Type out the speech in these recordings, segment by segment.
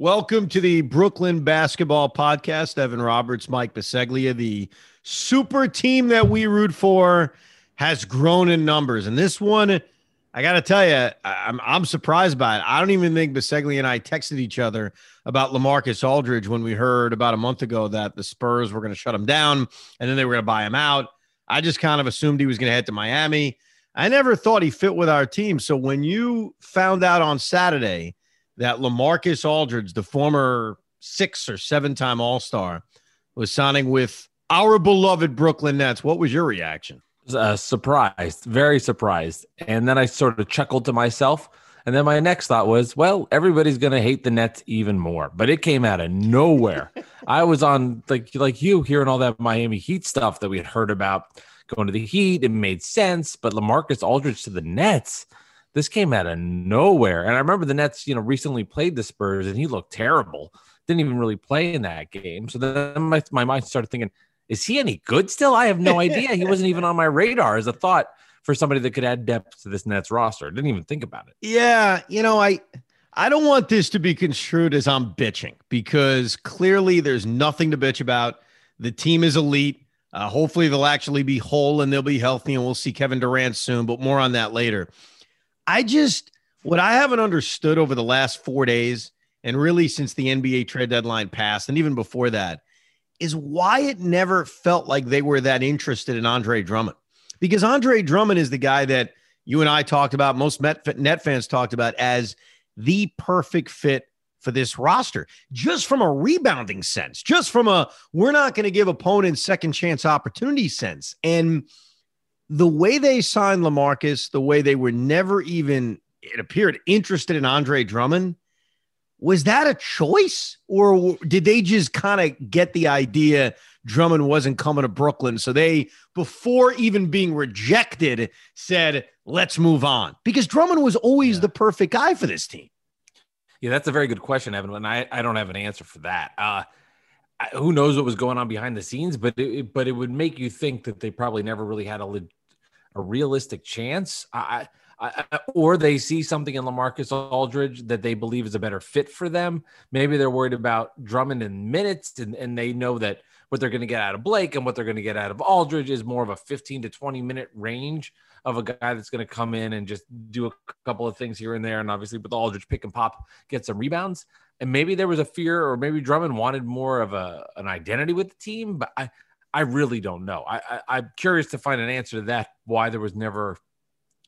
Welcome to the Brooklyn Basketball Podcast. Evan Roberts, Mike Biseglia. The super team that we root for has grown in numbers. And this one, I got to tell you, I'm, I'm surprised by it. I don't even think Biseglia and I texted each other about LaMarcus Aldridge when we heard about a month ago that the Spurs were going to shut him down and then they were going to buy him out. I just kind of assumed he was going to head to Miami. I never thought he fit with our team. So when you found out on Saturday, that LaMarcus Aldridge, the former six or seven time All Star, was signing with our beloved Brooklyn Nets. What was your reaction? Uh, surprised, very surprised. And then I sort of chuckled to myself. And then my next thought was, well, everybody's going to hate the Nets even more. But it came out of nowhere. I was on like like you hearing all that Miami Heat stuff that we had heard about going to the Heat. It made sense, but LaMarcus Aldridge to the Nets this came out of nowhere. And I remember the Nets, you know, recently played the Spurs and he looked terrible. Didn't even really play in that game. So then my, my mind started thinking, is he any good still? I have no idea. he wasn't even on my radar as a thought for somebody that could add depth to this Nets roster. I didn't even think about it. Yeah, you know, I I don't want this to be construed as I'm bitching because clearly there's nothing to bitch about. The team is elite. Uh, hopefully they'll actually be whole and they'll be healthy, and we'll see Kevin Durant soon. But more on that later. I just what I haven't understood over the last four days, and really since the NBA trade deadline passed, and even before that, is why it never felt like they were that interested in Andre Drummond. Because Andre Drummond is the guy that you and I talked about, most Met, net fans talked about as the perfect fit for this roster, just from a rebounding sense, just from a we're not going to give opponents second chance opportunity sense. And the way they signed LaMarcus, the way they were never even, it appeared, interested in Andre Drummond, was that a choice? Or did they just kind of get the idea Drummond wasn't coming to Brooklyn? So they, before even being rejected, said, let's move on. Because Drummond was always yeah. the perfect guy for this team. Yeah, that's a very good question, Evan. And I, I don't have an answer for that. Uh, who knows what was going on behind the scenes, but it, but it would make you think that they probably never really had a a realistic chance. I, I, or they see something in LaMarcus Aldridge that they believe is a better fit for them. Maybe they're worried about Drummond in minutes, and, and they know that what they're going to get out of Blake and what they're going to get out of Aldridge is more of a 15 to 20 minute range of a guy that's going to come in and just do a couple of things here and there. And obviously, with Aldridge pick and pop, get some rebounds. And maybe there was a fear, or maybe Drummond wanted more of a an identity with the team. But I, I really don't know. I, I am curious to find an answer to that. Why there was never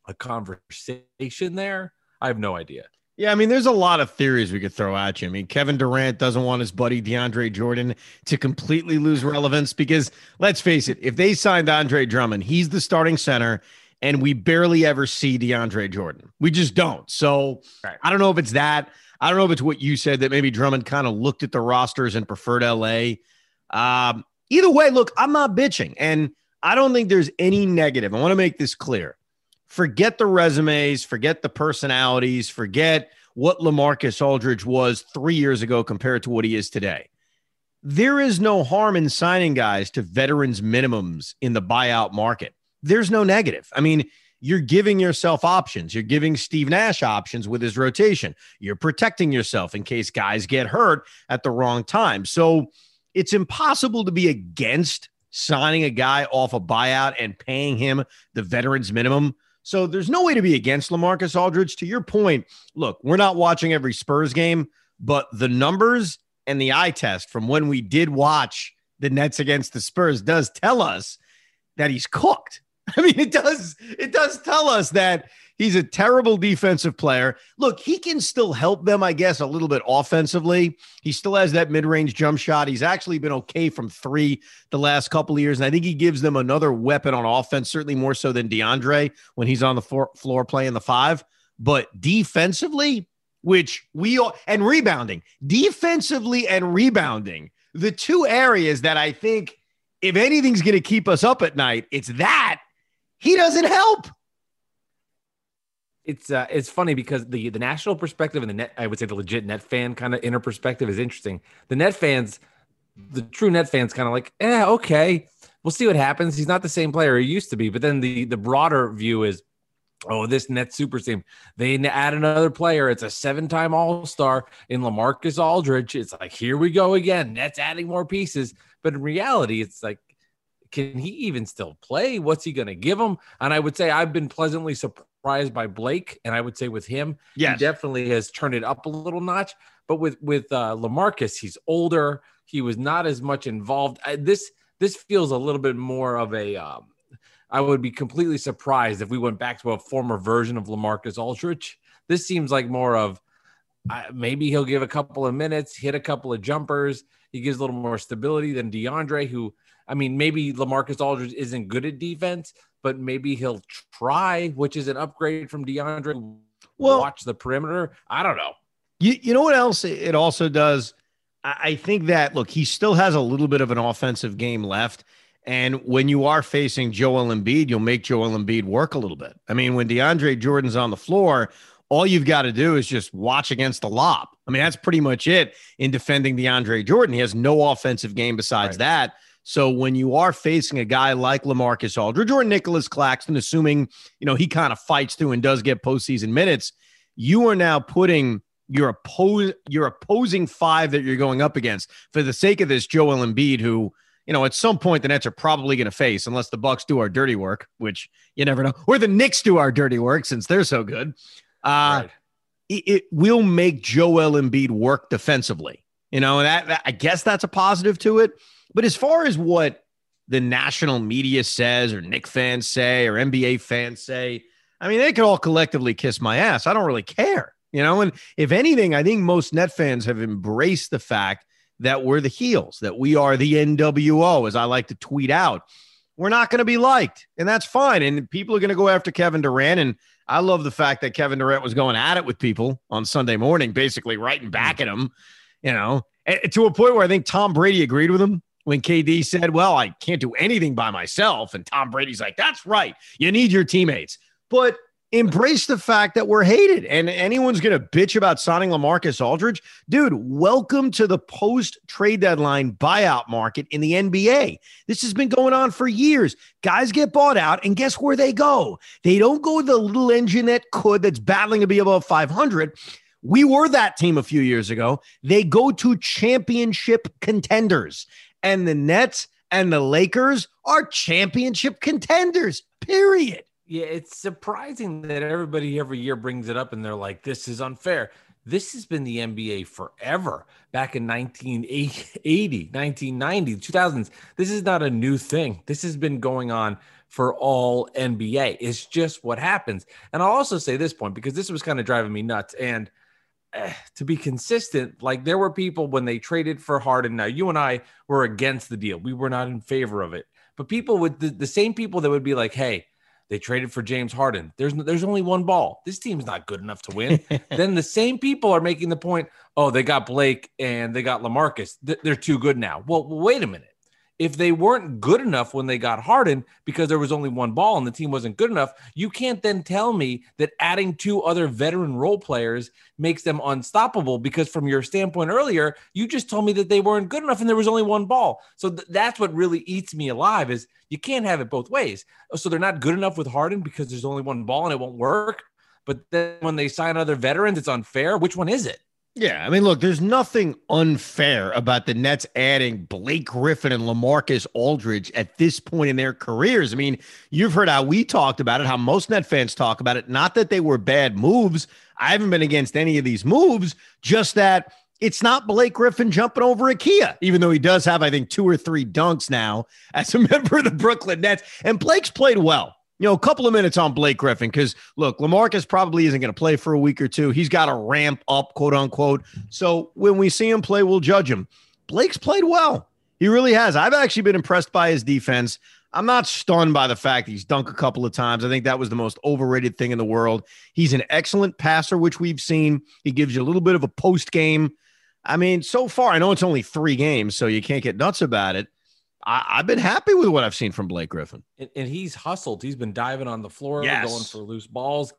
a conversation there? I have no idea. Yeah, I mean, there's a lot of theories we could throw at you. I mean, Kevin Durant doesn't want his buddy DeAndre Jordan to completely lose relevance because let's face it, if they signed Andre Drummond, he's the starting center, and we barely ever see DeAndre Jordan. We just don't. So right. I don't know if it's that. I don't know if it's what you said that maybe Drummond kind of looked at the rosters and preferred LA. Um, Either way, look, I'm not bitching. And I don't think there's any negative. I want to make this clear. Forget the resumes, forget the personalities, forget what LaMarcus Aldridge was three years ago compared to what he is today. There is no harm in signing guys to veterans minimums in the buyout market. There's no negative. I mean, you're giving yourself options. You're giving Steve Nash options with his rotation. You're protecting yourself in case guys get hurt at the wrong time. So, it's impossible to be against signing a guy off a buyout and paying him the veterans minimum. So there's no way to be against LaMarcus Aldridge. To your point, look, we're not watching every Spurs game, but the numbers and the eye test from when we did watch the Nets against the Spurs does tell us that he's cooked. I mean, it does it does tell us that He's a terrible defensive player. Look, he can still help them, I guess, a little bit offensively. He still has that mid range jump shot. He's actually been okay from three the last couple of years. And I think he gives them another weapon on offense, certainly more so than DeAndre when he's on the floor, floor playing the five. But defensively, which we all, and rebounding, defensively and rebounding, the two areas that I think, if anything's going to keep us up at night, it's that he doesn't help. It's uh, it's funny because the the national perspective and the net, I would say the legit net fan kind of inner perspective is interesting. The net fans, the true net fans, kind of like, yeah, okay, we'll see what happens. He's not the same player he used to be. But then the the broader view is, oh, this net super team, they add another player. It's a seven time All Star in LaMarcus Aldridge. It's like here we go again. Nets adding more pieces. But in reality, it's like can he even still play? What's he going to give him? And I would say I've been pleasantly surprised by Blake, and I would say with him, yes. he definitely has turned it up a little notch. But with with uh, LaMarcus, he's older. He was not as much involved. I, this this feels a little bit more of a. Um, I would be completely surprised if we went back to a former version of LaMarcus Aldridge. This seems like more of uh, maybe he'll give a couple of minutes, hit a couple of jumpers. He gives a little more stability than DeAndre, who I mean, maybe LaMarcus Aldridge isn't good at defense, but maybe he'll try, which is an upgrade from DeAndre. Well, watch the perimeter. I don't know. You, you know what else it also does? I think that look, he still has a little bit of an offensive game left. And when you are facing Joel Embiid, you'll make Joel Embiid work a little bit. I mean, when DeAndre Jordan's on the floor, all you've got to do is just watch against the lob. I mean, that's pretty much it in defending DeAndre Jordan. He has no offensive game besides right. that. So when you are facing a guy like LaMarcus Aldridge or Nicholas Claxton, assuming you know he kind of fights through and does get postseason minutes, you are now putting your oppose your opposing five that you're going up against for the sake of this Joel Embiid, who you know at some point the Nets are probably going to face, unless the Bucks do our dirty work, which you never know, or the Knicks do our dirty work since they're so good. Uh, right. it, it will make Joel Embiid work defensively. You know, that, that I guess that's a positive to it. But as far as what the national media says, or Knick fans say, or NBA fans say, I mean, they could all collectively kiss my ass. I don't really care, you know. And if anything, I think most net fans have embraced the fact that we're the heels, that we are the NWO, as I like to tweet out. We're not going to be liked, and that's fine. And people are going to go after Kevin Durant. And I love the fact that Kevin Durant was going at it with people on Sunday morning, basically writing back at him, you know, to a point where I think Tom Brady agreed with him when KD said, Well, I can't do anything by myself. And Tom Brady's like, That's right. You need your teammates. But embrace the fact that we're hated and anyone's going to bitch about signing LaMarcus Aldridge. Dude, welcome to the post trade deadline buyout market in the NBA. This has been going on for years. Guys get bought out, and guess where they go? They don't go the little engine that could, that's battling to be above 500. We were that team a few years ago. They go to championship contenders and the Nets and the Lakers are championship contenders, period. Yeah, it's surprising that everybody every year brings it up and they're like, this is unfair. This has been the NBA forever. Back in 1980, 1990, 2000s. This is not a new thing. This has been going on for all NBA. It's just what happens. And I'll also say this point because this was kind of driving me nuts. And – eh, to be consistent, like there were people when they traded for Harden. Now, you and I were against the deal, we were not in favor of it. But people with the, the same people that would be like, hey, they traded for James Harden. There's there's only one ball. This team's not good enough to win. then the same people are making the point, oh, they got Blake and they got LaMarcus. They're too good now. Well, wait a minute if they weren't good enough when they got Harden because there was only one ball and the team wasn't good enough, you can't then tell me that adding two other veteran role players makes them unstoppable because from your standpoint earlier, you just told me that they weren't good enough and there was only one ball. So th- that's what really eats me alive is you can't have it both ways. So they're not good enough with Harden because there's only one ball and it won't work. But then when they sign other veterans, it's unfair. Which one is it? Yeah, I mean, look, there's nothing unfair about the Nets adding Blake Griffin and LaMarcus Aldridge at this point in their careers. I mean, you've heard how we talked about it, how most Net fans talk about it. Not that they were bad moves. I haven't been against any of these moves, just that it's not Blake Griffin jumping over a Kia, even though he does have, I think, two or three dunks now as a member of the Brooklyn Nets. And Blake's played well you know, a couple of minutes on Blake Griffin because look, LaMarcus probably isn't going to play for a week or two. He's got to ramp up, quote unquote. So when we see him play, we'll judge him. Blake's played well. He really has. I've actually been impressed by his defense. I'm not stunned by the fact that he's dunked a couple of times. I think that was the most overrated thing in the world. He's an excellent passer, which we've seen. He gives you a little bit of a post game. I mean, so far, I know it's only three games, so you can't get nuts about it. I, have been happy with what I've seen from Blake Griffin. And, and, he's hustled. He's been diving on the floor, yes. going for loose balls.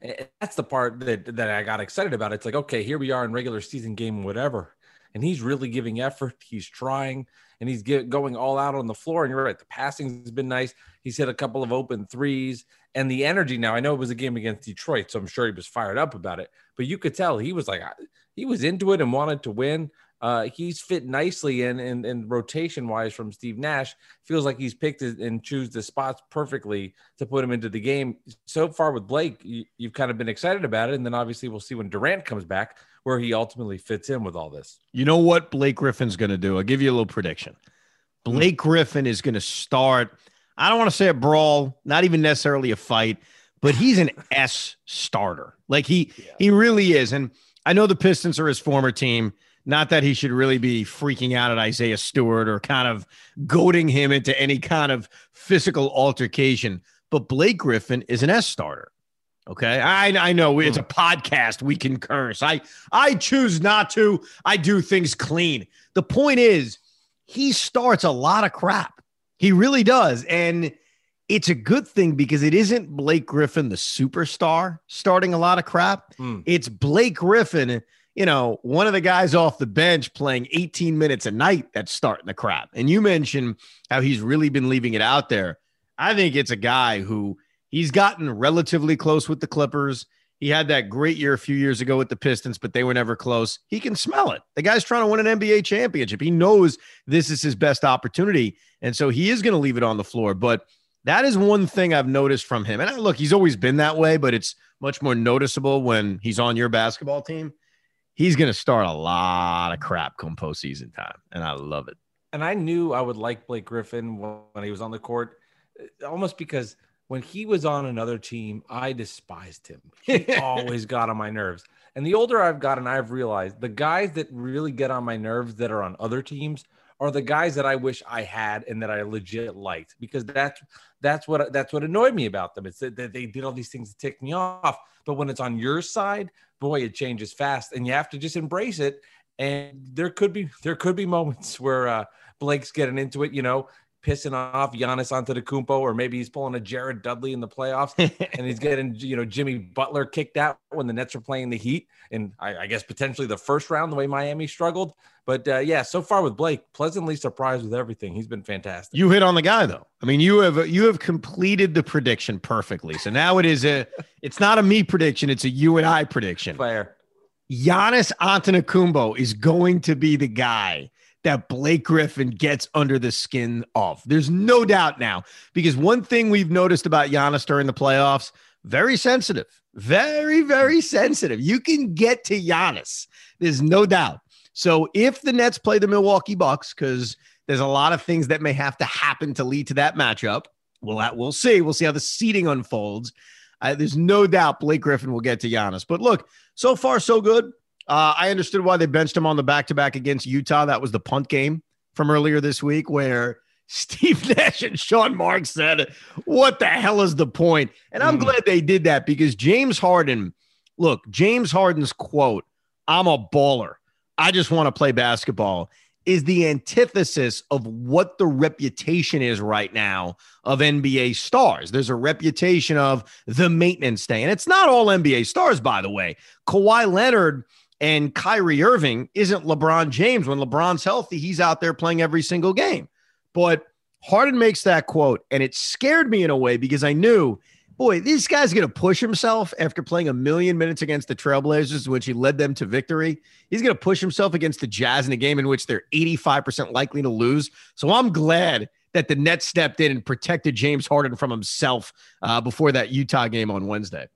And that's the part that, that I got excited about. It's like, okay, here we are in regular season game, whatever. And he's really giving effort. He's trying and he's get, going all out on the floor. And you're right, the passing has been nice. He's hit a couple of open threes and the energy. Now I know it was a game against Detroit, so I'm sure he was fired up about it. But you could tell he was like he was into it and wanted to win. Uh, he's fit nicely in, in, in rotation wise from Steve Nash. Feels like he's picked and choose the spots perfectly to put him into the game. So far with Blake, you, you've kind of been excited about it, and then obviously we'll see when Durant comes back where he ultimately fits in with all this. You know what Blake Griffin's going to do? I'll give you a little prediction. Blake Griffin is going to start. I don't want to say a brawl, not even necessarily a fight, but he's an S starter. Like he yeah. he really is. And I know the Pistons are his former team. Not that he should really be freaking out at Isaiah Stewart or kind of goading him into any kind of physical altercation. But Blake Griffin is an S starter. Okay. I, I know it's a podcast. We can curse. I, I choose not to. I do things clean. The point is, he starts a lot of crap. He really does. And it's a good thing because it isn't Blake Griffin, the superstar, starting a lot of crap. Mm. It's Blake Griffin, you know, one of the guys off the bench playing 18 minutes a night that's starting the crap. And you mentioned how he's really been leaving it out there. I think it's a guy who He's gotten relatively close with the Clippers. He had that great year a few years ago with the Pistons, but they were never close. He can smell it. The guy's trying to win an NBA championship. He knows this is his best opportunity. And so he is going to leave it on the floor. But that is one thing I've noticed from him. And I, look, he's always been that way, but it's much more noticeable when he's on your basketball team. He's going to start a lot of crap come postseason time. And I love it. And I knew I would like Blake Griffin when he was on the court, uh, almost because – when he was on another team, I despised him. He always got on my nerves. And the older I've gotten, I've realized the guys that really get on my nerves that are on other teams are the guys that I wish I had and that I legit liked because that's that's what that's what annoyed me about them. It's that, they did all these things to tick me off. But when it's on your side, boy, it changes fast, and you have to just embrace it. And there could be there could be moments where uh, Blake's getting into it. You know, pissing off Giannis Antetokounmpo, or maybe he's pulling a Jared Dudley in the playoffs, and he's getting you know Jimmy Butler kicked out when the Nets are playing the Heat, and I, I guess potentially the first round the way Miami struggled. But uh, yeah, so far with Blake, pleasantly surprised with everything. He's been fantastic. You hit on the guy though. I mean, you have you have completed the prediction perfectly. So now it is a it's not a me prediction, it's a you and I prediction. Fair. Giannis Antetokounmpo is going to be the guy that Blake Griffin gets under the skin of. There's no doubt now, because one thing we've noticed about Giannis during the playoffs, very sensitive, very, very sensitive. You can get to Giannis. There's no doubt. So if the Nets play the Milwaukee Bucks, because there's a lot of things that may have to happen to lead to that matchup. Well, we'll see. We'll see how the seating unfolds. Uh, there's no doubt Blake Griffin will get to Giannis. But look, so far so good. Uh, I understood why they benched him on the back to back against Utah. That was the punt game from earlier this week where Steve Nash and Sean Marks said, What the hell is the point? And I'm mm. glad they did that because James Harden, look, James Harden's quote, I'm a baller. I just want to play basketball is the antithesis of what the reputation is right now of NBA stars. There's a reputation of the maintenance day. And it's not all NBA stars, by the way. Kawhi Leonard and Kyrie Irving isn't LeBron James. When LeBron's healthy, he's out there playing every single game. But Harden makes that quote, and it scared me in a way because I knew, boy, this guy's going to push himself after playing a million minutes against the Trailblazers, which he led them to victory. He's going to push himself against the Jazz in a game in which they're 85% likely to lose. So I'm glad that the Nets stepped in and protected James Harden from himself uh, before that Utah game on Wednesday.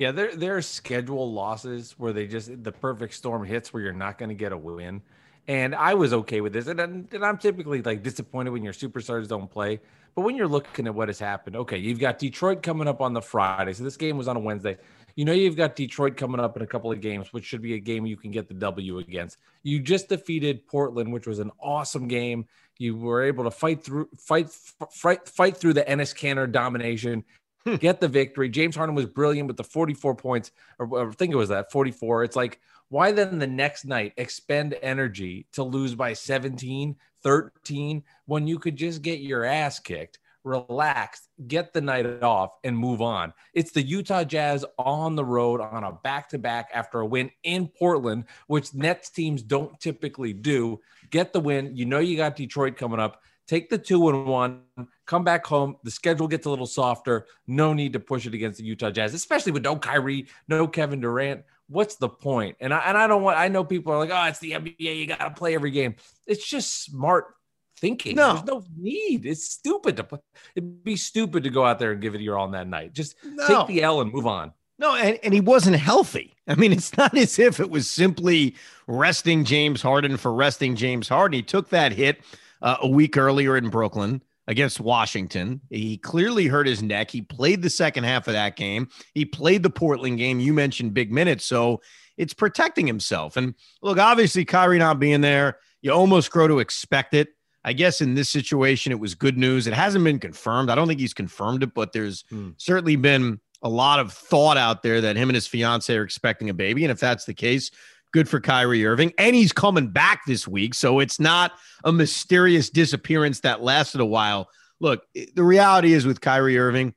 Yeah, there there are schedule losses where they just the perfect storm hits where you're not going to get a win, and I was okay with this. And, and I'm typically like disappointed when your superstars don't play, but when you're looking at what has happened, okay, you've got Detroit coming up on the Friday, so this game was on a Wednesday. You know you've got Detroit coming up in a couple of games, which should be a game you can get the W against. You just defeated Portland, which was an awesome game. You were able to fight through fight fight fight through the Enes Kanter domination. Hmm. get the victory. James Harden was brilliant with the 44 points, or I think it was that 44. It's like why then the next night expend energy to lose by 17, 13 when you could just get your ass kicked? relax, get the night off, and move on. It's the Utah Jazz on the road on a back to back after a win in Portland, which Nets teams don't typically do. Get the win. You know, you got Detroit coming up. Take the two and one, come back home. The schedule gets a little softer. No need to push it against the Utah Jazz, especially with no Kyrie, no Kevin Durant. What's the point? And I, and I don't want, I know people are like, oh, it's the NBA. You got to play every game. It's just smart thinking. No. There's no need. It's stupid to put. It'd be stupid to go out there and give it your all on that night. Just no. take the L and move on. No, and, and he wasn't healthy. I mean, it's not as if it was simply resting James Harden for resting James Harden. He took that hit uh, a week earlier in Brooklyn against Washington. He clearly hurt his neck. He played the second half of that game. He played the Portland game. You mentioned big minutes. So it's protecting himself. And look, obviously, Kyrie not being there, you almost grow to expect it. I guess in this situation, it was good news. It hasn't been confirmed. I don't think he's confirmed it, but there's hmm. certainly been a lot of thought out there that him and his fiance are expecting a baby. And if that's the case, good for Kyrie Irving. And he's coming back this week. So it's not a mysterious disappearance that lasted a while. Look, the reality is with Kyrie Irving,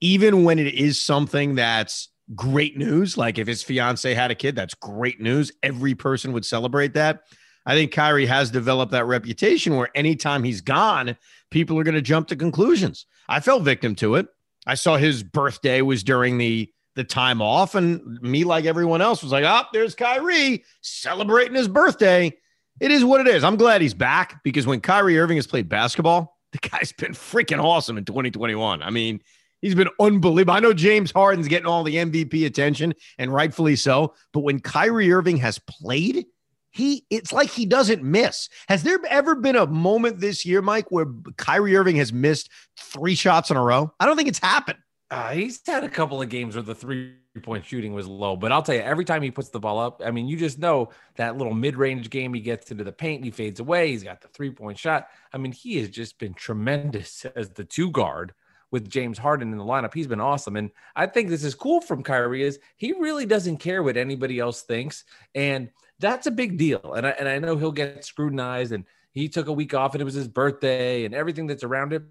even when it is something that's great news, like if his fiance had a kid, that's great news. Every person would celebrate that. I think Kyrie has developed that reputation where anytime he's gone, people are going to jump to conclusions. I fell victim to it. I saw his birthday was during the the time off, and me, like everyone else, was like, "Oh, there's Kyrie celebrating his birthday." It is what it is. I'm glad he's back because when Kyrie Irving has played basketball, the guy's been freaking awesome in 2021. I mean, he's been unbelievable. I know James Harden's getting all the MVP attention, and rightfully so. But when Kyrie Irving has played, he it's like he doesn't miss. Has there ever been a moment this year, Mike, where Kyrie Irving has missed three shots in a row? I don't think it's happened. Uh, he's had a couple of games where the three point shooting was low, but I'll tell you, every time he puts the ball up, I mean, you just know that little mid range game he gets into the paint, he fades away. He's got the three point shot. I mean, he has just been tremendous as the two guard with James Harden in the lineup. He's been awesome. And I think this is cool from Kyrie is he really doesn't care what anybody else thinks. And that's a big deal. And I, and I know he'll get scrutinized and he took a week off and it was his birthday and everything that's around it.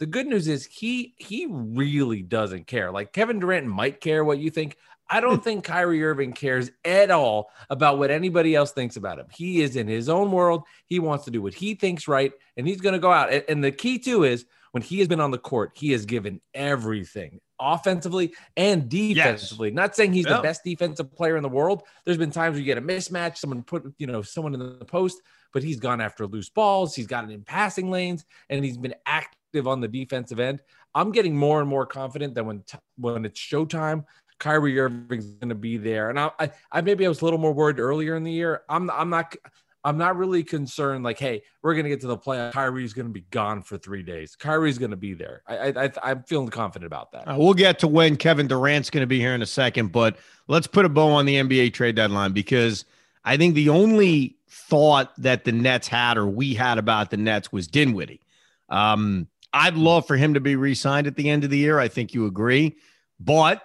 The good news is he he really doesn't care. Like Kevin Durant might care what you think. I don't think Kyrie Irving cares at all about what anybody else thinks about him. He is in his own world. He wants to do what he thinks right, and he's going to go out. And the key too is when he has been on the court, he has given everything offensively and defensively. Yes. Not saying he's the best defensive player in the world. There's been times where you get a mismatch, someone put, you know, someone in the post, but he's gone after loose balls. He's gotten in passing lanes and he's been active on the defensive end. I'm getting more and more confident that when t- when it's showtime, Kyrie Irving's going to be there. And I, I, I maybe I was a little more worried earlier in the year. I'm I'm not I'm not really concerned. Like, hey, we're gonna get to the playoff. Kyrie's gonna be gone for three days. Kyrie's gonna be there. I, I am feeling confident about that. Uh, we'll get to when Kevin Durant's gonna be here in a second, but let's put a bow on the NBA trade deadline because I think the only thought that the Nets had or we had about the Nets was Dinwiddie. Um, I'd love for him to be re-signed at the end of the year. I think you agree, but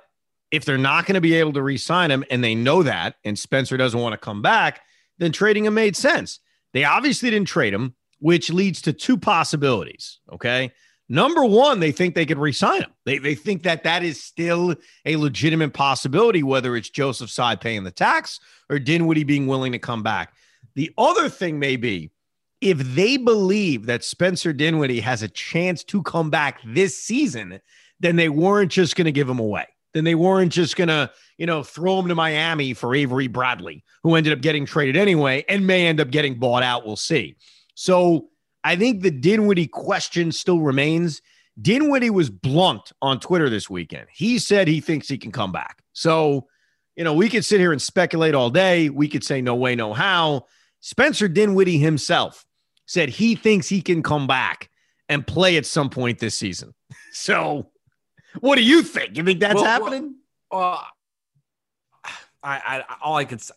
if they're not going to be able to re-sign him and they know that, and Spencer doesn't want to come back then trading him made sense. They obviously didn't trade him, which leads to two possibilities. Okay. Number one, they think they could resign him. They, they think that that is still a legitimate possibility, whether it's Joseph Tsai paying the tax or Dinwiddie being willing to come back. The other thing may be if they believe that Spencer Dinwiddie has a chance to come back this season, then they weren't just going to give him away then they weren't just going to, you know, throw him to Miami for Avery Bradley, who ended up getting traded anyway and may end up getting bought out. We'll see. So I think the Dinwiddie question still remains. Dinwiddie was blunt on Twitter this weekend. He said he thinks he can come back. So, you know, we could sit here and speculate all day. We could say no way, no how. Spencer Dinwiddie himself said he thinks he can come back and play at some point this season. So what do you think? You think that's well, happening? Well, uh, I, I all I could. Say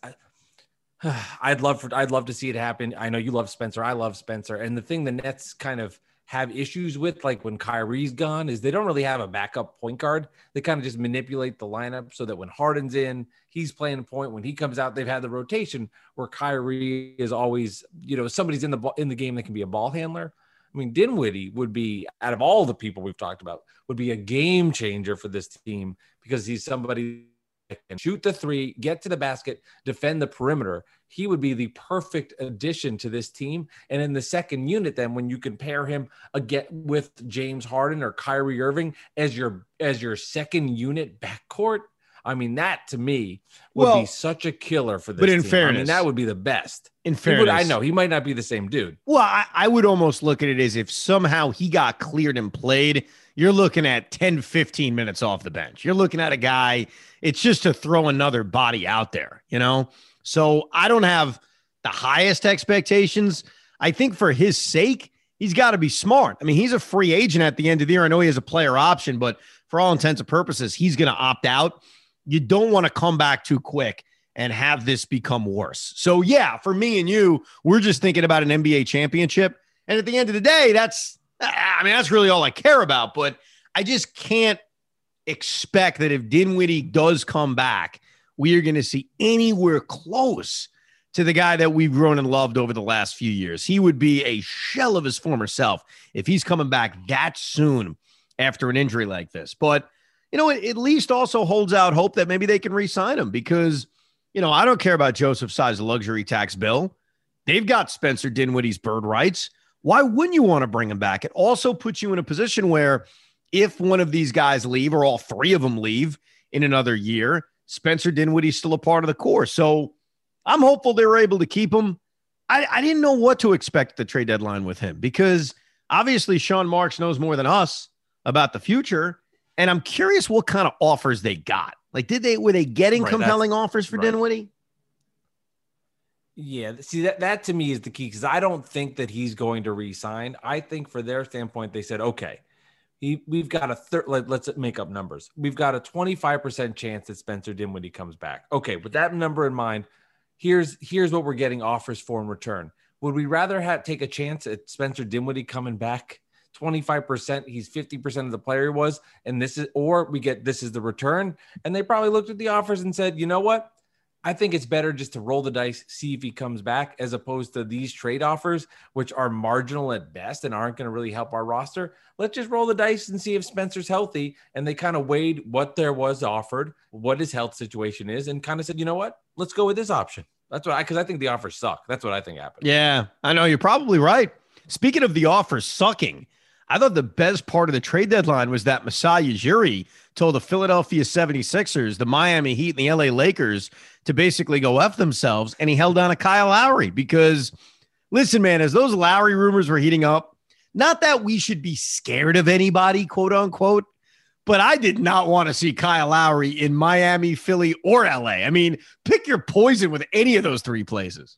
I'd love for I'd love to see it happen. I know you love Spencer. I love Spencer. And the thing the Nets kind of have issues with, like when Kyrie's gone, is they don't really have a backup point guard. They kind of just manipulate the lineup so that when Harden's in, he's playing a point. When he comes out, they've had the rotation where Kyrie is always, you know, somebody's in the in the game that can be a ball handler. I mean, Dinwiddie would be out of all the people we've talked about, would be a game changer for this team because he's somebody can shoot the three, get to the basket, defend the perimeter. He would be the perfect addition to this team. And in the second unit, then when you can pair him again with James Harden or Kyrie Irving as your as your second unit backcourt, I mean that to me would well, be such a killer for this. But in team. fairness, I mean that would be the best. In fairness, would, I know he might not be the same dude. Well, I, I would almost look at it as if somehow he got cleared and played you're looking at 10, 15 minutes off the bench. You're looking at a guy, it's just to throw another body out there, you know? So I don't have the highest expectations. I think for his sake, he's got to be smart. I mean, he's a free agent at the end of the year. I know he has a player option, but for all intents and purposes, he's going to opt out. You don't want to come back too quick and have this become worse. So, yeah, for me and you, we're just thinking about an NBA championship. And at the end of the day, that's I mean, that's really all I care about. But I just can't expect that if Dinwiddie does come back, we are going to see anywhere close to the guy that we've grown and loved over the last few years. He would be a shell of his former self if he's coming back that soon after an injury like this. But, you know, at least also holds out hope that maybe they can re sign him because, you know, I don't care about Joseph Tsai's luxury tax bill. They've got Spencer Dinwiddie's bird rights. Why wouldn't you want to bring him back? It also puts you in a position where if one of these guys leave or all three of them leave in another year, Spencer Dinwiddie's still a part of the core. So I'm hopeful they were able to keep him. I, I didn't know what to expect the trade deadline with him because obviously Sean Marks knows more than us about the future. And I'm curious what kind of offers they got. Like, did they were they getting right, compelling offers for right. Dinwiddie? Yeah, see that that to me is the key because I don't think that he's going to resign. I think for their standpoint, they said, okay, he, we've got a third. Let, us make up numbers. We've got a twenty five percent chance that Spencer Dinwiddie comes back. Okay, with that number in mind, here's here's what we're getting offers for in return. Would we rather have take a chance at Spencer Dinwiddie coming back? 25%, he's 50% of the player he was, and this is, or we get this is the return. And they probably looked at the offers and said, you know what? I think it's better just to roll the dice, see if he comes back, as opposed to these trade offers, which are marginal at best and aren't going to really help our roster. Let's just roll the dice and see if Spencer's healthy. And they kind of weighed what there was offered, what his health situation is, and kind of said, you know what? Let's go with this option. That's what I, because I think the offers suck. That's what I think happened. Yeah, I know. You're probably right. Speaking of the offers sucking, I thought the best part of the trade deadline was that Masai Ujiri told the Philadelphia 76ers, the Miami Heat, and the LA Lakers to basically go F themselves. And he held on to Kyle Lowry because, listen, man, as those Lowry rumors were heating up, not that we should be scared of anybody, quote unquote, but I did not want to see Kyle Lowry in Miami, Philly, or LA. I mean, pick your poison with any of those three places.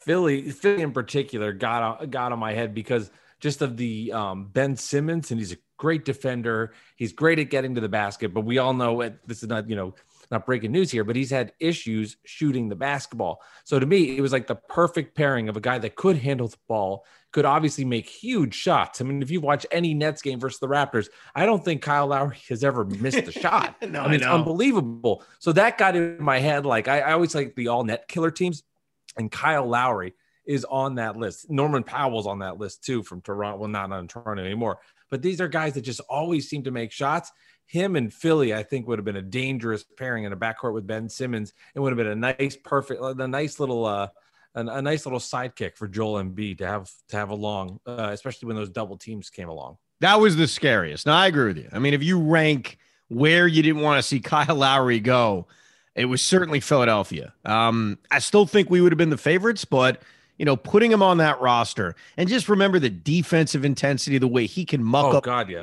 Philly, Philly in particular, got got on my head because just of the um, Ben Simmons, and he's a great defender. He's great at getting to the basket, but we all know it, this is not, you know, not breaking news here, but he's had issues shooting the basketball. So to me, it was like the perfect pairing of a guy that could handle the ball, could obviously make huge shots. I mean, if you watch any Nets game versus the Raptors, I don't think Kyle Lowry has ever missed a shot. no, I mean, I it's unbelievable. So that got in my head. Like I, I always like the all net killer teams, and Kyle Lowry is on that list. Norman Powell's on that list too from Toronto. Well, not on Toronto anymore, but these are guys that just always seem to make shots him and Philly, I think, would have been a dangerous pairing in a backcourt with Ben Simmons. It would have been a nice, perfect, a nice little, uh, a, a nice little sidekick for Joel Embiid to have to have along, uh, especially when those double teams came along. That was the scariest. Now I agree with you. I mean, if you rank where you didn't want to see Kyle Lowry go, it was certainly Philadelphia. Um, I still think we would have been the favorites, but you know, putting him on that roster and just remember the defensive intensity, the way he can muck oh, up. God, yeah.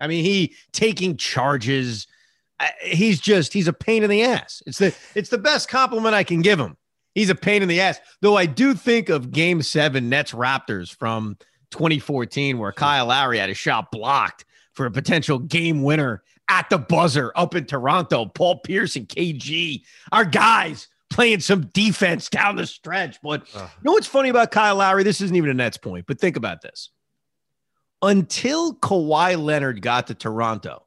I mean, he taking charges. He's just he's a pain in the ass. It's the it's the best compliment I can give him. He's a pain in the ass. Though I do think of Game Seven Nets Raptors from 2014, where Kyle Lowry had a shot blocked for a potential game winner at the buzzer up in Toronto. Paul Pierce and KG, our guys playing some defense down the stretch. But uh, you know what's funny about Kyle Lowry? This isn't even a Nets point, but think about this. Until Kawhi Leonard got to Toronto,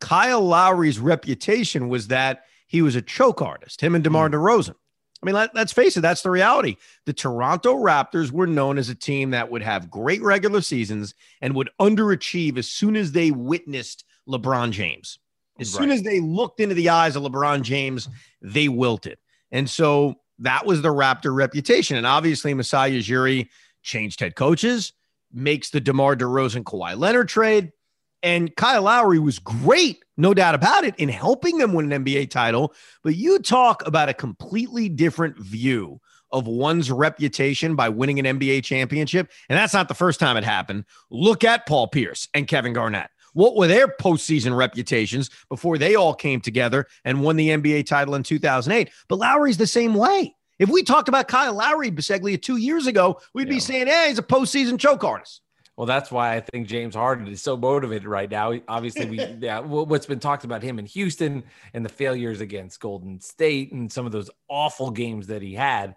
Kyle Lowry's reputation was that he was a choke artist, him and DeMar mm. DeRozan. I mean, let, us face it, that's the reality. The Toronto Raptors were known as a team that would have great regular seasons and would underachieve as soon as they witnessed LeBron James. As right. soon as they looked into the eyes of LeBron James, they wilted. And so that was the Raptor reputation. And obviously, Masai Ujiri changed head coaches, makes the DeMar DeRozan Kawhi Leonard trade. And Kyle Lowry was great, no doubt about it, in helping them win an NBA title. But you talk about a completely different view of one's reputation by winning an NBA championship. And that's not the first time it happened. Look at Paul Pierce and Kevin Garnett. What were their postseason reputations before they all came together and won the NBA title in 2008? But Lowry's the same way. If we talked about Kyle Lowry, Biseglia, two years ago, we'd yeah. be saying, hey, he's a postseason choke artist. Well, that's why I think James Harden is so motivated right now. Obviously, we yeah, what's been talked about him in Houston and the failures against Golden State and some of those awful games that he had.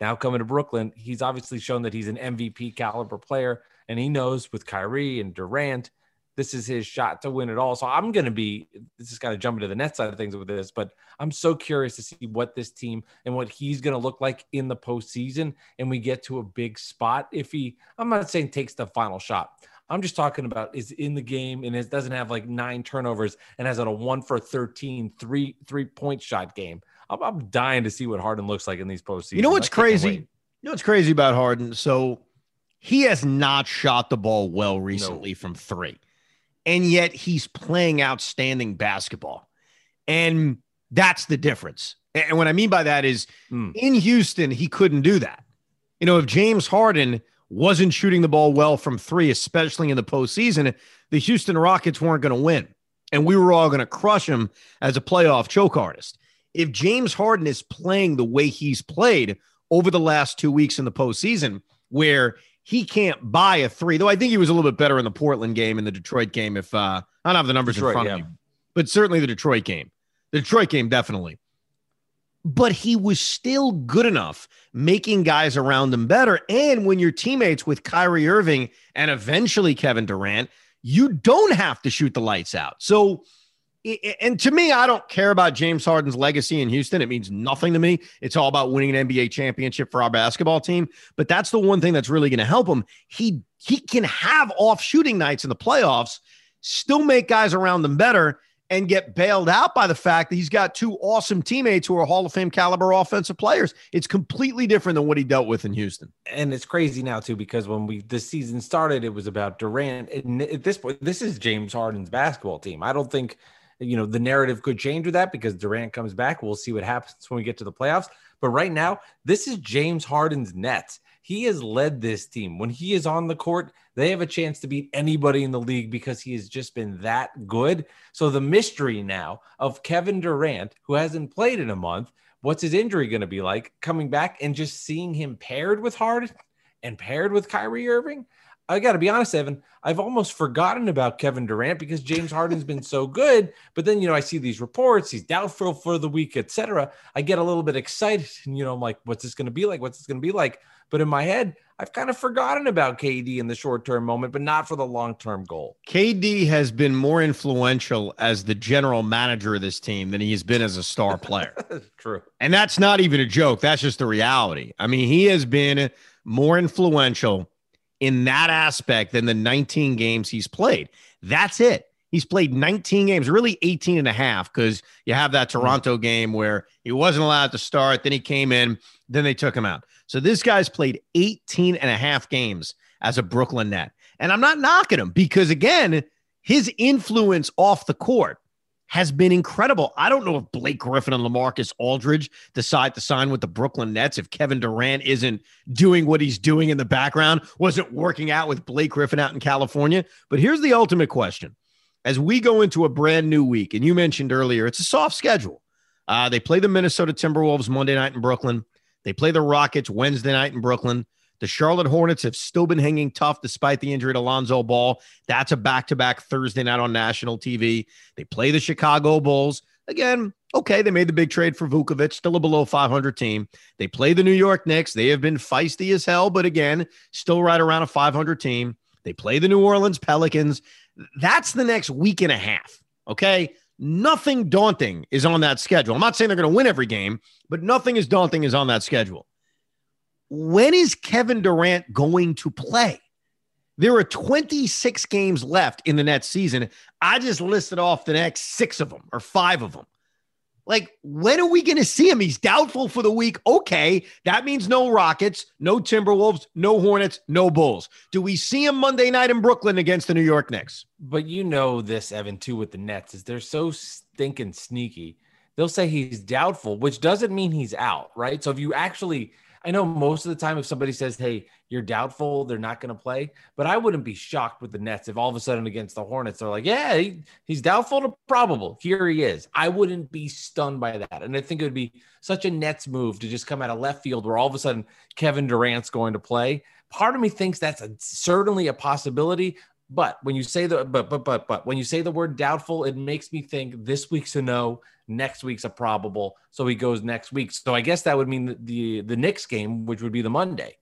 Now coming to Brooklyn, he's obviously shown that he's an MVP caliber player, and he knows with Kyrie and Durant – this is his shot to win it all. So I'm going to be, this is kind of jumping to the net side of things with this, but I'm so curious to see what this team and what he's going to look like in the postseason. And we get to a big spot. If he, I'm not saying takes the final shot. I'm just talking about is in the game and it doesn't have like nine turnovers and has a one for 13 three three point shot game. I'm, I'm dying to see what Harden looks like in these postseasons. You know what's crazy? You know what's crazy about Harden? So he has not shot the ball well recently no. from three and yet he's playing outstanding basketball. And that's the difference. And what I mean by that is mm. in Houston, he couldn't do that. You know, if James Harden wasn't shooting the ball well from three, especially in the postseason, the Houston Rockets weren't going to win. And we were all going to crush him as a playoff choke artist. If James Harden is playing the way he's played over the last two weeks in the postseason, where he can't buy a three, though I think he was a little bit better in the Portland game and the Detroit game. If uh, I don't have the numbers Detroit, in front yeah. of me, but certainly the Detroit game, the Detroit game, definitely. But he was still good enough making guys around him better. And when you're teammates with Kyrie Irving and eventually Kevin Durant, you don't have to shoot the lights out. So, and to me, I don't care about James Harden's legacy in Houston. It means nothing to me. It's all about winning an NBA championship for our basketball team. But that's the one thing that's really going to help him. He he can have off shooting nights in the playoffs, still make guys around them better, and get bailed out by the fact that he's got two awesome teammates who are Hall of Fame caliber offensive players. It's completely different than what he dealt with in Houston. And it's crazy now too because when we the season started, it was about Durant. And at this point, this is James Harden's basketball team. I don't think you know, the narrative could change with that because Durant comes back. We'll see what happens when we get to the playoffs. But right now, this is James Harden's Nets. He has led this team. When he is on the court, they have a chance to beat anybody in the league because he has just been that good. So the mystery now of Kevin Durant, who hasn't played in a month, what's his injury going to be like coming back and just seeing him paired with Harden and paired with Kyrie Irving? I got to be honest, Evan. I've almost forgotten about Kevin Durant because James Harden's been so good. But then, you know, I see these reports, he's doubtful for the week, etc. I get a little bit excited, and you know, I'm like, what's this going to be like? What's this going to be like? But in my head, I've kind of forgotten about KD in the short term moment, but not for the long term goal. KD has been more influential as the general manager of this team than he has been as a star player. True. And that's not even a joke. That's just the reality. I mean, he has been more influential in that aspect than the 19 games he's played. That's it. He's played 19 games, really 18 and a half, because you have that hmm. Toronto game where he wasn't allowed to start. Then he came in, then they took him out. So this guy's played 18 and a half games as a Brooklyn net. And I'm not knocking him because, again, his influence off the court has been incredible. I don't know if Blake Griffin and LaMarcus Aldridge decide to sign with the Brooklyn Nets if Kevin Durant isn't doing what he's doing in the background, wasn't working out with Blake Griffin out in California. But here's the ultimate question. As we go into a brand new week, and you mentioned earlier, it's a soft schedule. Uh, they play the Minnesota Timberwolves Monday night in Brooklyn. They play the Rockets Wednesday night in Brooklyn. The Charlotte Hornets have still been hanging tough despite the injury to Lonzo Ball. That's a back to back Thursday night on national TV. They play the Chicago Bulls. Again, okay, they made the big trade for Vucevic, still a below 500 team. They play the New York Knicks. They have been feisty as hell, but again, still right around a 500 team. They play the New Orleans Pelicans. That's the next week and a half. Okay. Nothing daunting is on that schedule. I'm not saying they're going to win every game, but nothing as daunting is on that schedule. When is Kevin Durant going to play? There are 26 games left in the next season. I just listed off the next six of them or five of them. Like, when are we going to see him? He's doubtful for the week. Okay. That means no Rockets, no Timberwolves, no Hornets, no Bulls. Do we see him Monday night in Brooklyn against the New York Knicks? But you know this, Evan, too, with the Nets, is they're so stinking sneaky. They'll say he's doubtful, which doesn't mean he's out, right? So if you actually I know most of the time if somebody says, "Hey, you're doubtful, they're not going to play," but I wouldn't be shocked with the Nets if all of a sudden against the Hornets they're like, "Yeah, he, he's doubtful to probable. Here he is." I wouldn't be stunned by that, and I think it would be such a Nets move to just come out of left field where all of a sudden Kevin Durant's going to play. Part of me thinks that's a, certainly a possibility, but when you say the but but but but when you say the word doubtful, it makes me think this week's a no, next week's a probable. So he goes next week. So I guess that would mean the the, the Knicks game, which would be the Monday.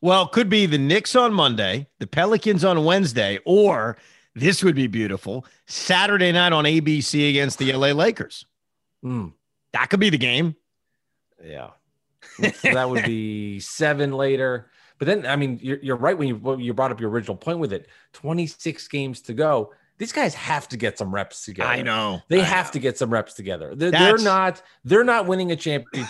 Well, it could be the Knicks on Monday, the Pelicans on Wednesday, or this would be beautiful Saturday night on ABC against the LA Lakers. Mm. That could be the game. Yeah. so that would be seven later. But then, I mean, you're, you're right when you you brought up your original point with it. 26 games to go. These guys have to get some reps together. I know they I have know. to get some reps together. They're, they're not they're not winning a championship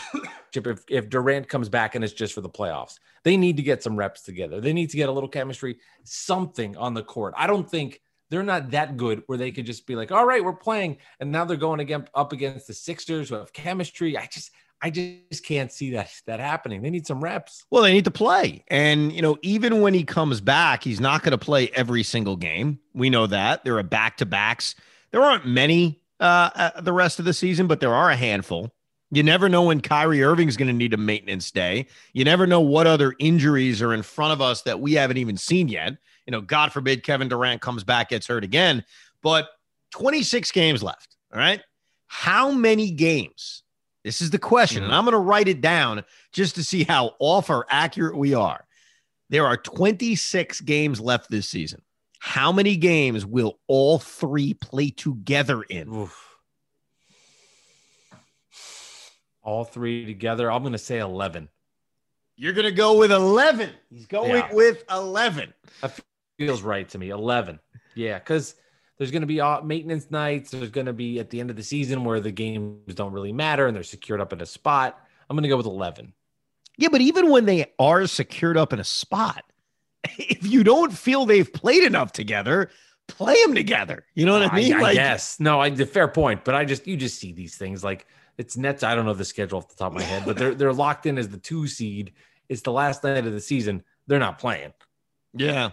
if, if Durant comes back and it's just for the playoffs. They need to get some reps together. They need to get a little chemistry, something on the court. I don't think they're not that good where they could just be like, all right, we're playing, and now they're going again up against the Sixers who have chemistry. I just I just can't see that that happening. They need some reps. Well, they need to play. And, you know, even when he comes back, he's not going to play every single game. We know that. There are back to backs. There aren't many uh, uh, the rest of the season, but there are a handful. You never know when Kyrie Irving's going to need a maintenance day. You never know what other injuries are in front of us that we haven't even seen yet. You know, God forbid Kevin Durant comes back, gets hurt again. But 26 games left. All right. How many games this is the question, mm-hmm. and I'm going to write it down just to see how off or accurate we are. There are 26 games left this season. How many games will all three play together in? Oof. All three together. I'm going to say 11. You're going to go with 11. He's going yeah. with 11. That feels right to me. 11. Yeah, because there's going to be uh, maintenance nights. There's going to be at the end of the season where the games don't really matter and they're secured up in a spot. I'm going to go with 11. Yeah, but even when they are secured up in a spot, if you don't feel they've played enough together, play them together. You know what I mean? I, like, yes. No, I the fair point, but I just you just see these things like it's Nets. I don't know the schedule off the top of my head, but they're they're locked in as the two seed. It's the last night of the season. They're not playing. Yeah.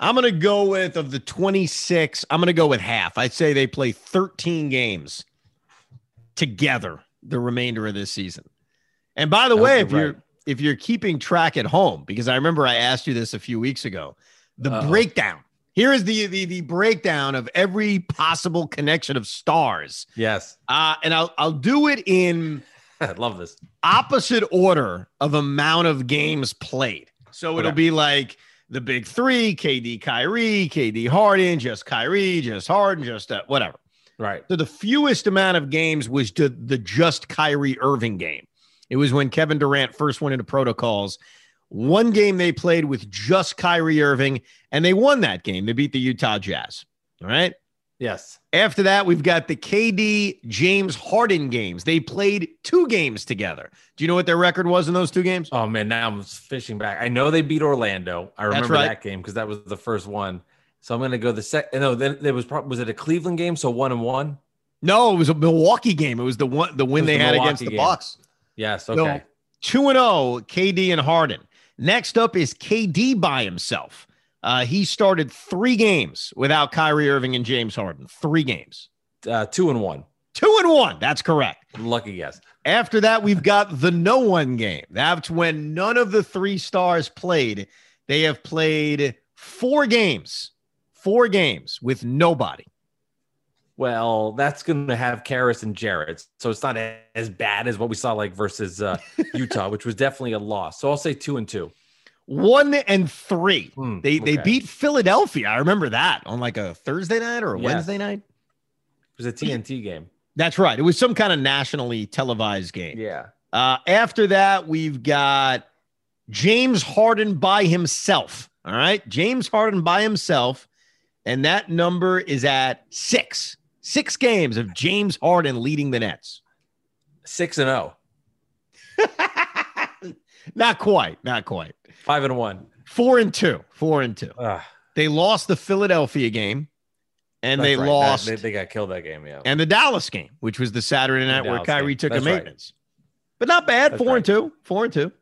I'm going to go with of the 26, I'm going to go with half. I'd say they play 13 games together the remainder of this season. And by the way, if you're if you're keeping track at home, because I remember I asked you this a few weeks ago, the Uh-oh. breakdown. Here is the, the the breakdown of every possible connection of stars. Yes. Uh, and I'll I'll do it in I love this. Opposite order of amount of games played. So it'll okay. be like the big three KD, Kyrie, KD, Harden, just Kyrie, just Harden, just uh, whatever. Right. So the fewest amount of games was to the just Kyrie Irving game. It was when Kevin Durant first went into protocols. One game they played with just Kyrie Irving, and they won that game. They beat the Utah Jazz. All right. Yes. After that, we've got the KD James Harden games. They played two games together. Do you know what their record was in those two games? Oh man, now I'm fishing back. I know they beat Orlando. I remember right. that game because that was the first one. So I'm going to go the second. No, then there was was it a Cleveland game? So one and one. No, it was a Milwaukee game. It was the one the win they the had Milwaukee against the game. Bucks. Yes. Okay. Two and zero, oh, KD and Harden. Next up is KD by himself. Uh, he started three games without Kyrie Irving and James Harden. Three games. Uh, two and one. Two and one. That's correct. Lucky guess. After that, we've got the no one game. That's when none of the three stars played. They have played four games, four games with nobody. Well, that's going to have Caris and Jarrett. So it's not as bad as what we saw like versus uh, Utah, which was definitely a loss. So I'll say two and two. One and three. Hmm, they they beat Philadelphia. I remember that on like a Thursday night or a. Wednesday night. It was a TNT game. That's right. It was some kind of nationally televised game. Yeah. Uh, after that, we've got James Harden by himself. All right. James Harden by himself. And that number is at six. Six games of James Harden leading the Nets. Six and oh. not quite. Not quite. Five and one. Four and two. Four and two. Ugh, They lost the Philadelphia game and that's they right. That- lost they, they got killed that game. Yeah. and the Dallas game, which was the Saturday night where Dallas Kyrie game. took That's a right. maintenance. But not bad. That's four and two. Four and two.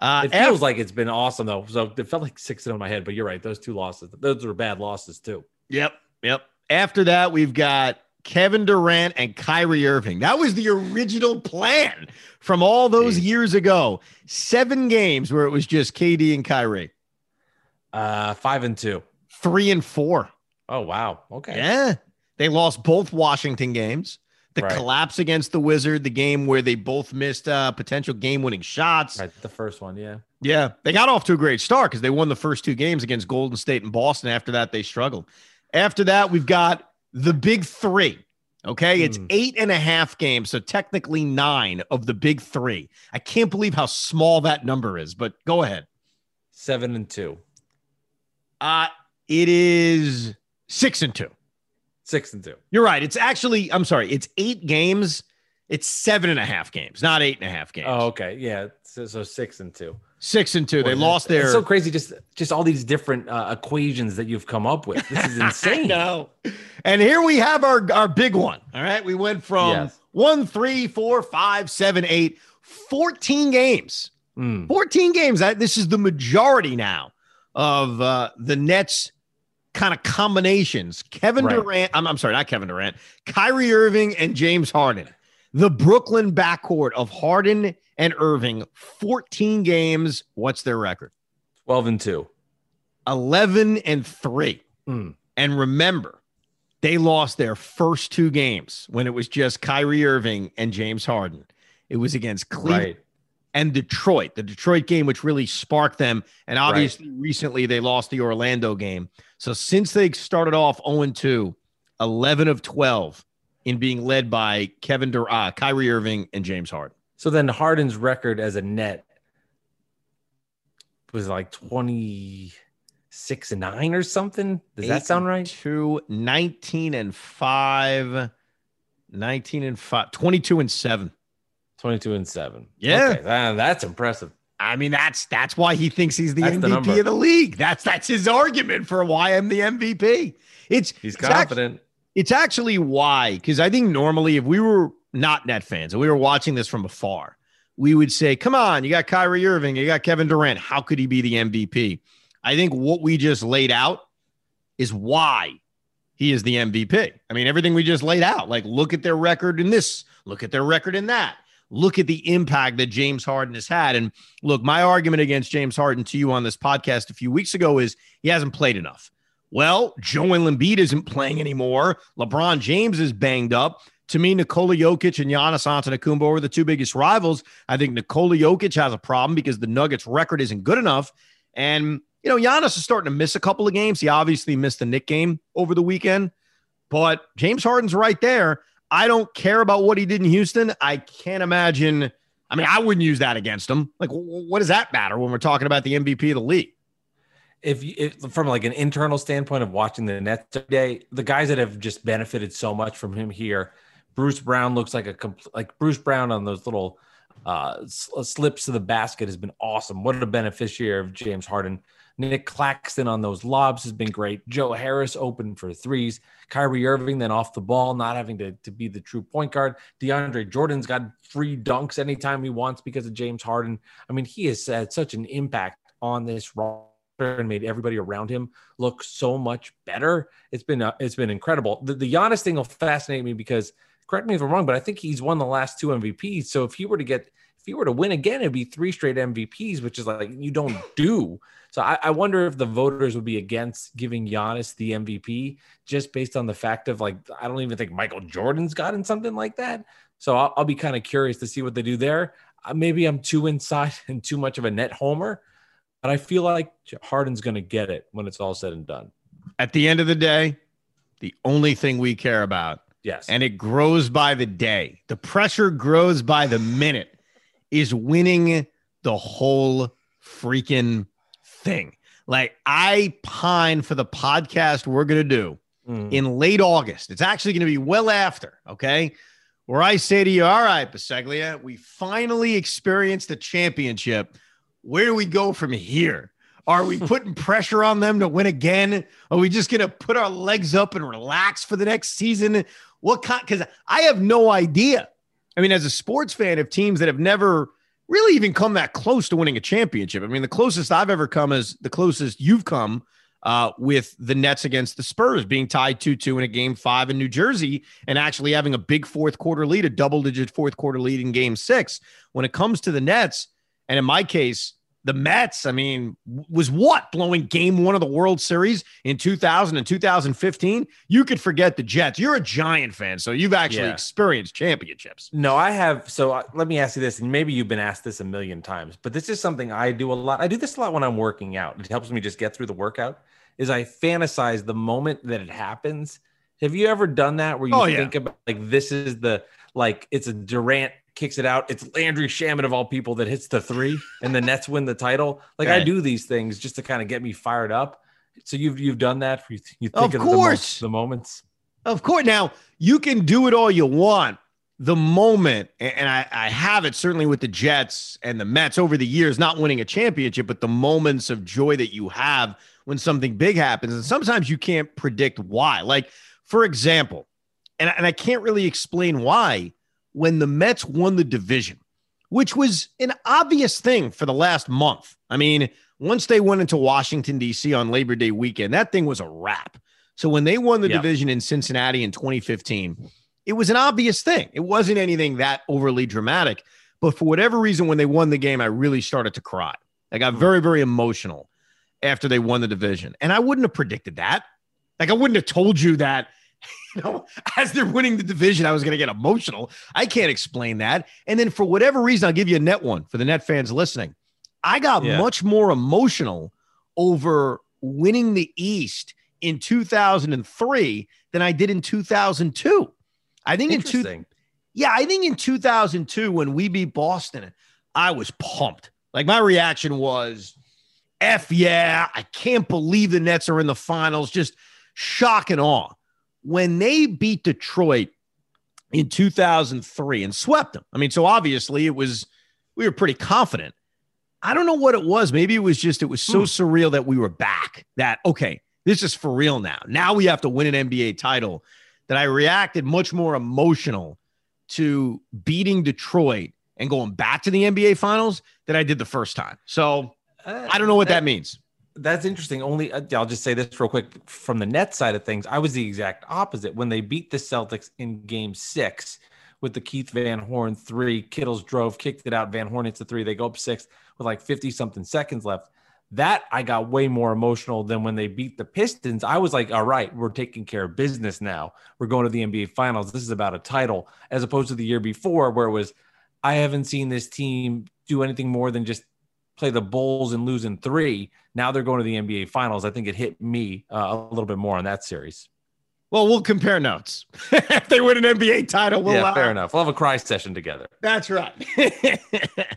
Uh, it feels like it's been awesome though. So it felt like six in my head, but you're right. Those two losses, those were bad losses too. Yep. Yep. After that, we've got Kevin Durant and Kyrie Irving. That was the original plan from all those years ago. Seven games where it was just KD and Kyrie. Uh, five and two. Three and four. Oh wow. Okay. Yeah. They lost both Washington games. The Right. collapse against the Wizard, the game where they both missed uh, potential game winning shots. Right. The first one. Yeah. Yeah, they got off to a great start because they won the first two games against Golden State and Boston. After that, they struggled. After that, we've got the big three. Okay, it's Hmm. eight and a half games, so technically nine of the big three. I can't believe how small that number is, but go ahead. Seven and two. Uh, it is six and two. Six and two. You're right. It's actually, I'm sorry, it's eight games. It's seven and a half games, not eight and a half games. Oh, okay. Yeah. So, so six and two. Six and two. They Boy, lost their. It's so crazy. Just just all these different uh, equations that you've come up with. This is insane. No. And here we have our, our big one. All right. We went from Yes. one, three, four, five, seven, eight, 14 games. Mm. 14 games. That this is the majority now of uh, the Nets kind of combinations. Kevin Right. Durant, I'm, I'm sorry, not Kevin Durant, Kyrie Irving and James Harden. The Brooklyn backcourt of Harden and Irving, 14 games. What's their record? Twelve and two. 11 and 3. Mm. And remember, they lost their first two games when it was just Kyrie Irving and James Harden. It was against Cleveland Right. and Detroit, the Detroit game, which really sparked them. And obviously, recently they lost the Orlando game. So since they started off 0 2, 11 of 12 in being led by Kevin Dur- uh, Kyrie Irving and James Harden. So then Harden's record as a net was like 26 and 9 or something. Does that sound right? Two, 19 and 5, 19 and 5, 22 and 7. 22 and 7. Yeah. Okay, that- that's impressive. I mean, that's that's why he thinks he's the That's MVP number. of the league. That's that's his argument for why I'm the MVP. It's He's it's act- confident. it's actually why, because I think normally if we were not net fans and we were watching this from afar, we would say, "Come on, you got Kyrie Irving, you got Kevin Durant. How could he be the MVP?" I think what we just laid out is why he is the MVP. I mean, everything we just laid out. Like, look at their record in this, look at their record in that. Look at the impact that James Harden has had. And look, my argument against James Harden to you on this podcast a few weeks ago is he hasn't played enough. Well, Joel Embiid isn't playing anymore. LeBron James is banged up. To me, Nikola Jokic and Giannis Antetokounmpo are the two biggest rivals. I think Nikola Jokic has a problem because the Nuggets' record isn't good enough. And, you know, Giannis is starting to miss a couple of games. He obviously missed the Knick game over the weekend, but James Harden's right there. I don't care about what he did in Houston. I can't imagine. I mean, I wouldn't use that against him. Like, what does that matter when we're talking about the MVP of the league? if, if from like an internal standpoint of watching the Nets today, the guys that have just benefited so much from him here, Bruce Brown looks like a like Bruce Brown on those little uh, slips to the basket has been awesome. What a beneficiary of James Harden. Nic Claxton on those lobs has been great. Joe Harris open for threes. Kyrie Irving then off the ball, not having to, to be the true point guard. DeAndre Jordan's got free dunks anytime he wants because of James Harden. I mean, he has had such an impact on this roster and made everybody around him look so much better. It's been uh, it's been incredible. The, the Giannis thing will fascinate me because correct me if I'm wrong, but I think he's won the last two MVPs. So if he were to get, if he were to win again, it'd be three straight MVPs, which is like you don't do. So I, I wonder if the voters would be against giving Giannis the MVP just based on the fact of like I don't even think Michael Jordan's gotten something like that. So I'll, I'll be kind of curious to see what they do there. Uh, maybe I'm too inside and too much of a net homer, but I feel like Harden's going to get it when it's all said and done. At the end of the day, the only thing we care about, yes, and it grows by the day, the pressure grows by the minute, is winning the whole freaking thing. Like I pine for the podcast we're going to do mm. in late August. It's actually going to be well after, okay? Where I say to you, all right, Bisceglia, we finally experienced a championship. Where do we go from here? Are we putting pressure on them to win again? Are we just going to put our legs up and relax for the next season? What kind? Because I have no idea. I mean, as a sports fan of teams that have never really even come that close to winning a championship. I mean, the closest I've ever come is the closest you've come uh, with the Nets against the Spurs being tied 2 2 in a game five in New Jersey and actually having a big fourth quarter lead, a double digit fourth quarter lead in game six. When it comes to the Nets, and in my case, the Mets, I mean, was what blowing game one of the World Series in 2000 and 2015? You could forget the Jets. You're a Giant fan, so you've actually yeah. experienced championships. No, I have. So uh, let me ask you this, and maybe you've been asked this a million times, but this is something I do a lot. I do this a lot when I'm working out. It helps me just get through the workout. Is I fantasize the moment that it happens. Have you ever done that where you oh, think yeah. about like this is the like it's a Durant kicks it out. It's Landry Shamet of all people that hits the three, and the Nets win the title. Like I do these things just to kind of get me fired up. So you've you've done that. You, you think of, of course the, the moments. Of course. Now you can do it all you want. The moment, and I, I have it certainly with the Jets and the Mets over the years, not winning a championship, but the moments of joy that you have when something big happens. And sometimes you can't predict why. Like, for example, and, and I can't really explain why, when the Mets won the division, which was an obvious thing for the last month. I mean, once they went into Washington, D.C. on Labor Day weekend, that thing was a wrap. So when they won the division in Cincinnati in 2015, it was an obvious thing. It wasn't anything that overly dramatic. But for whatever reason, when they won the game, I really started to cry. I got very, very emotional after they won the division. And I wouldn't have predicted that. Like, I wouldn't have told you that you know, as they're winning the division, I was going to get emotional. I can't explain that. And then for whatever reason, I'll give you a net one for the net fans listening. I got yeah. much more emotional over winning the East in 2003 than I did in 2002. I think in two, yeah, I think in 2002 when we beat Boston, I was pumped. Like my reaction was, "F yeah, I can't believe the Nets are in the finals." Just shock and awe when they beat Detroit in 2003 and swept them. I mean, so obviously it was, we were pretty confident. I don't know what it was. Maybe it was just, it was so hmm. surreal that we were back that, okay, this is for real now. Now we have to win an NBA title that I reacted much more emotional to beating Detroit and going back to the NBA finals than I did the first time. So uh, I don't know what that, that means that's interesting. Only uh, I'll just say this real quick from the net side of things. I was the exact opposite when they beat the Celtics in Game Six with the Keith Van Horn three. Kittles drove, kicked it out. Van Horn hits the three. They go up six with like fifty something seconds left. That I got way more emotional than when they beat the Pistons. I was like, all right, we're taking care of business now. We're going to the NBA Finals. This is about a title, as opposed to the year before where it was, I haven't seen this team do anything more than just play the Bulls and lose in three. Now they're going to the NBA Finals. I think it hit me uh, a little bit more on that series. Well, we'll compare notes. if they win an NBA title, we'll yeah, uh, fair enough. We'll have a cry session together. That's right.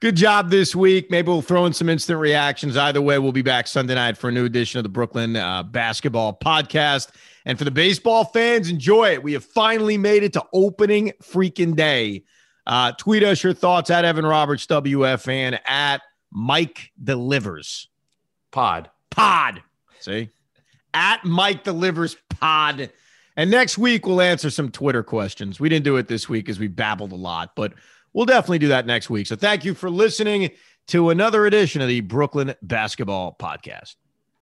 Good job this week. Maybe we'll throw in some instant reactions. Either way, we'll be back Sunday night for a new edition of the Brooklyn uh, Basketball Podcast. And for the baseball fans, enjoy it. We have finally made it to opening freaking day. Uh, tweet us your thoughts at Evan Roberts WFAN at Mike delivers. Pod. Pod. See? At Mike delivers pod. And next week we'll answer some Twitter questions. We didn't do it this week because we babbled a lot, but we'll definitely do that next week. So thank you for listening to another edition of the Brooklyn Basketball Podcast.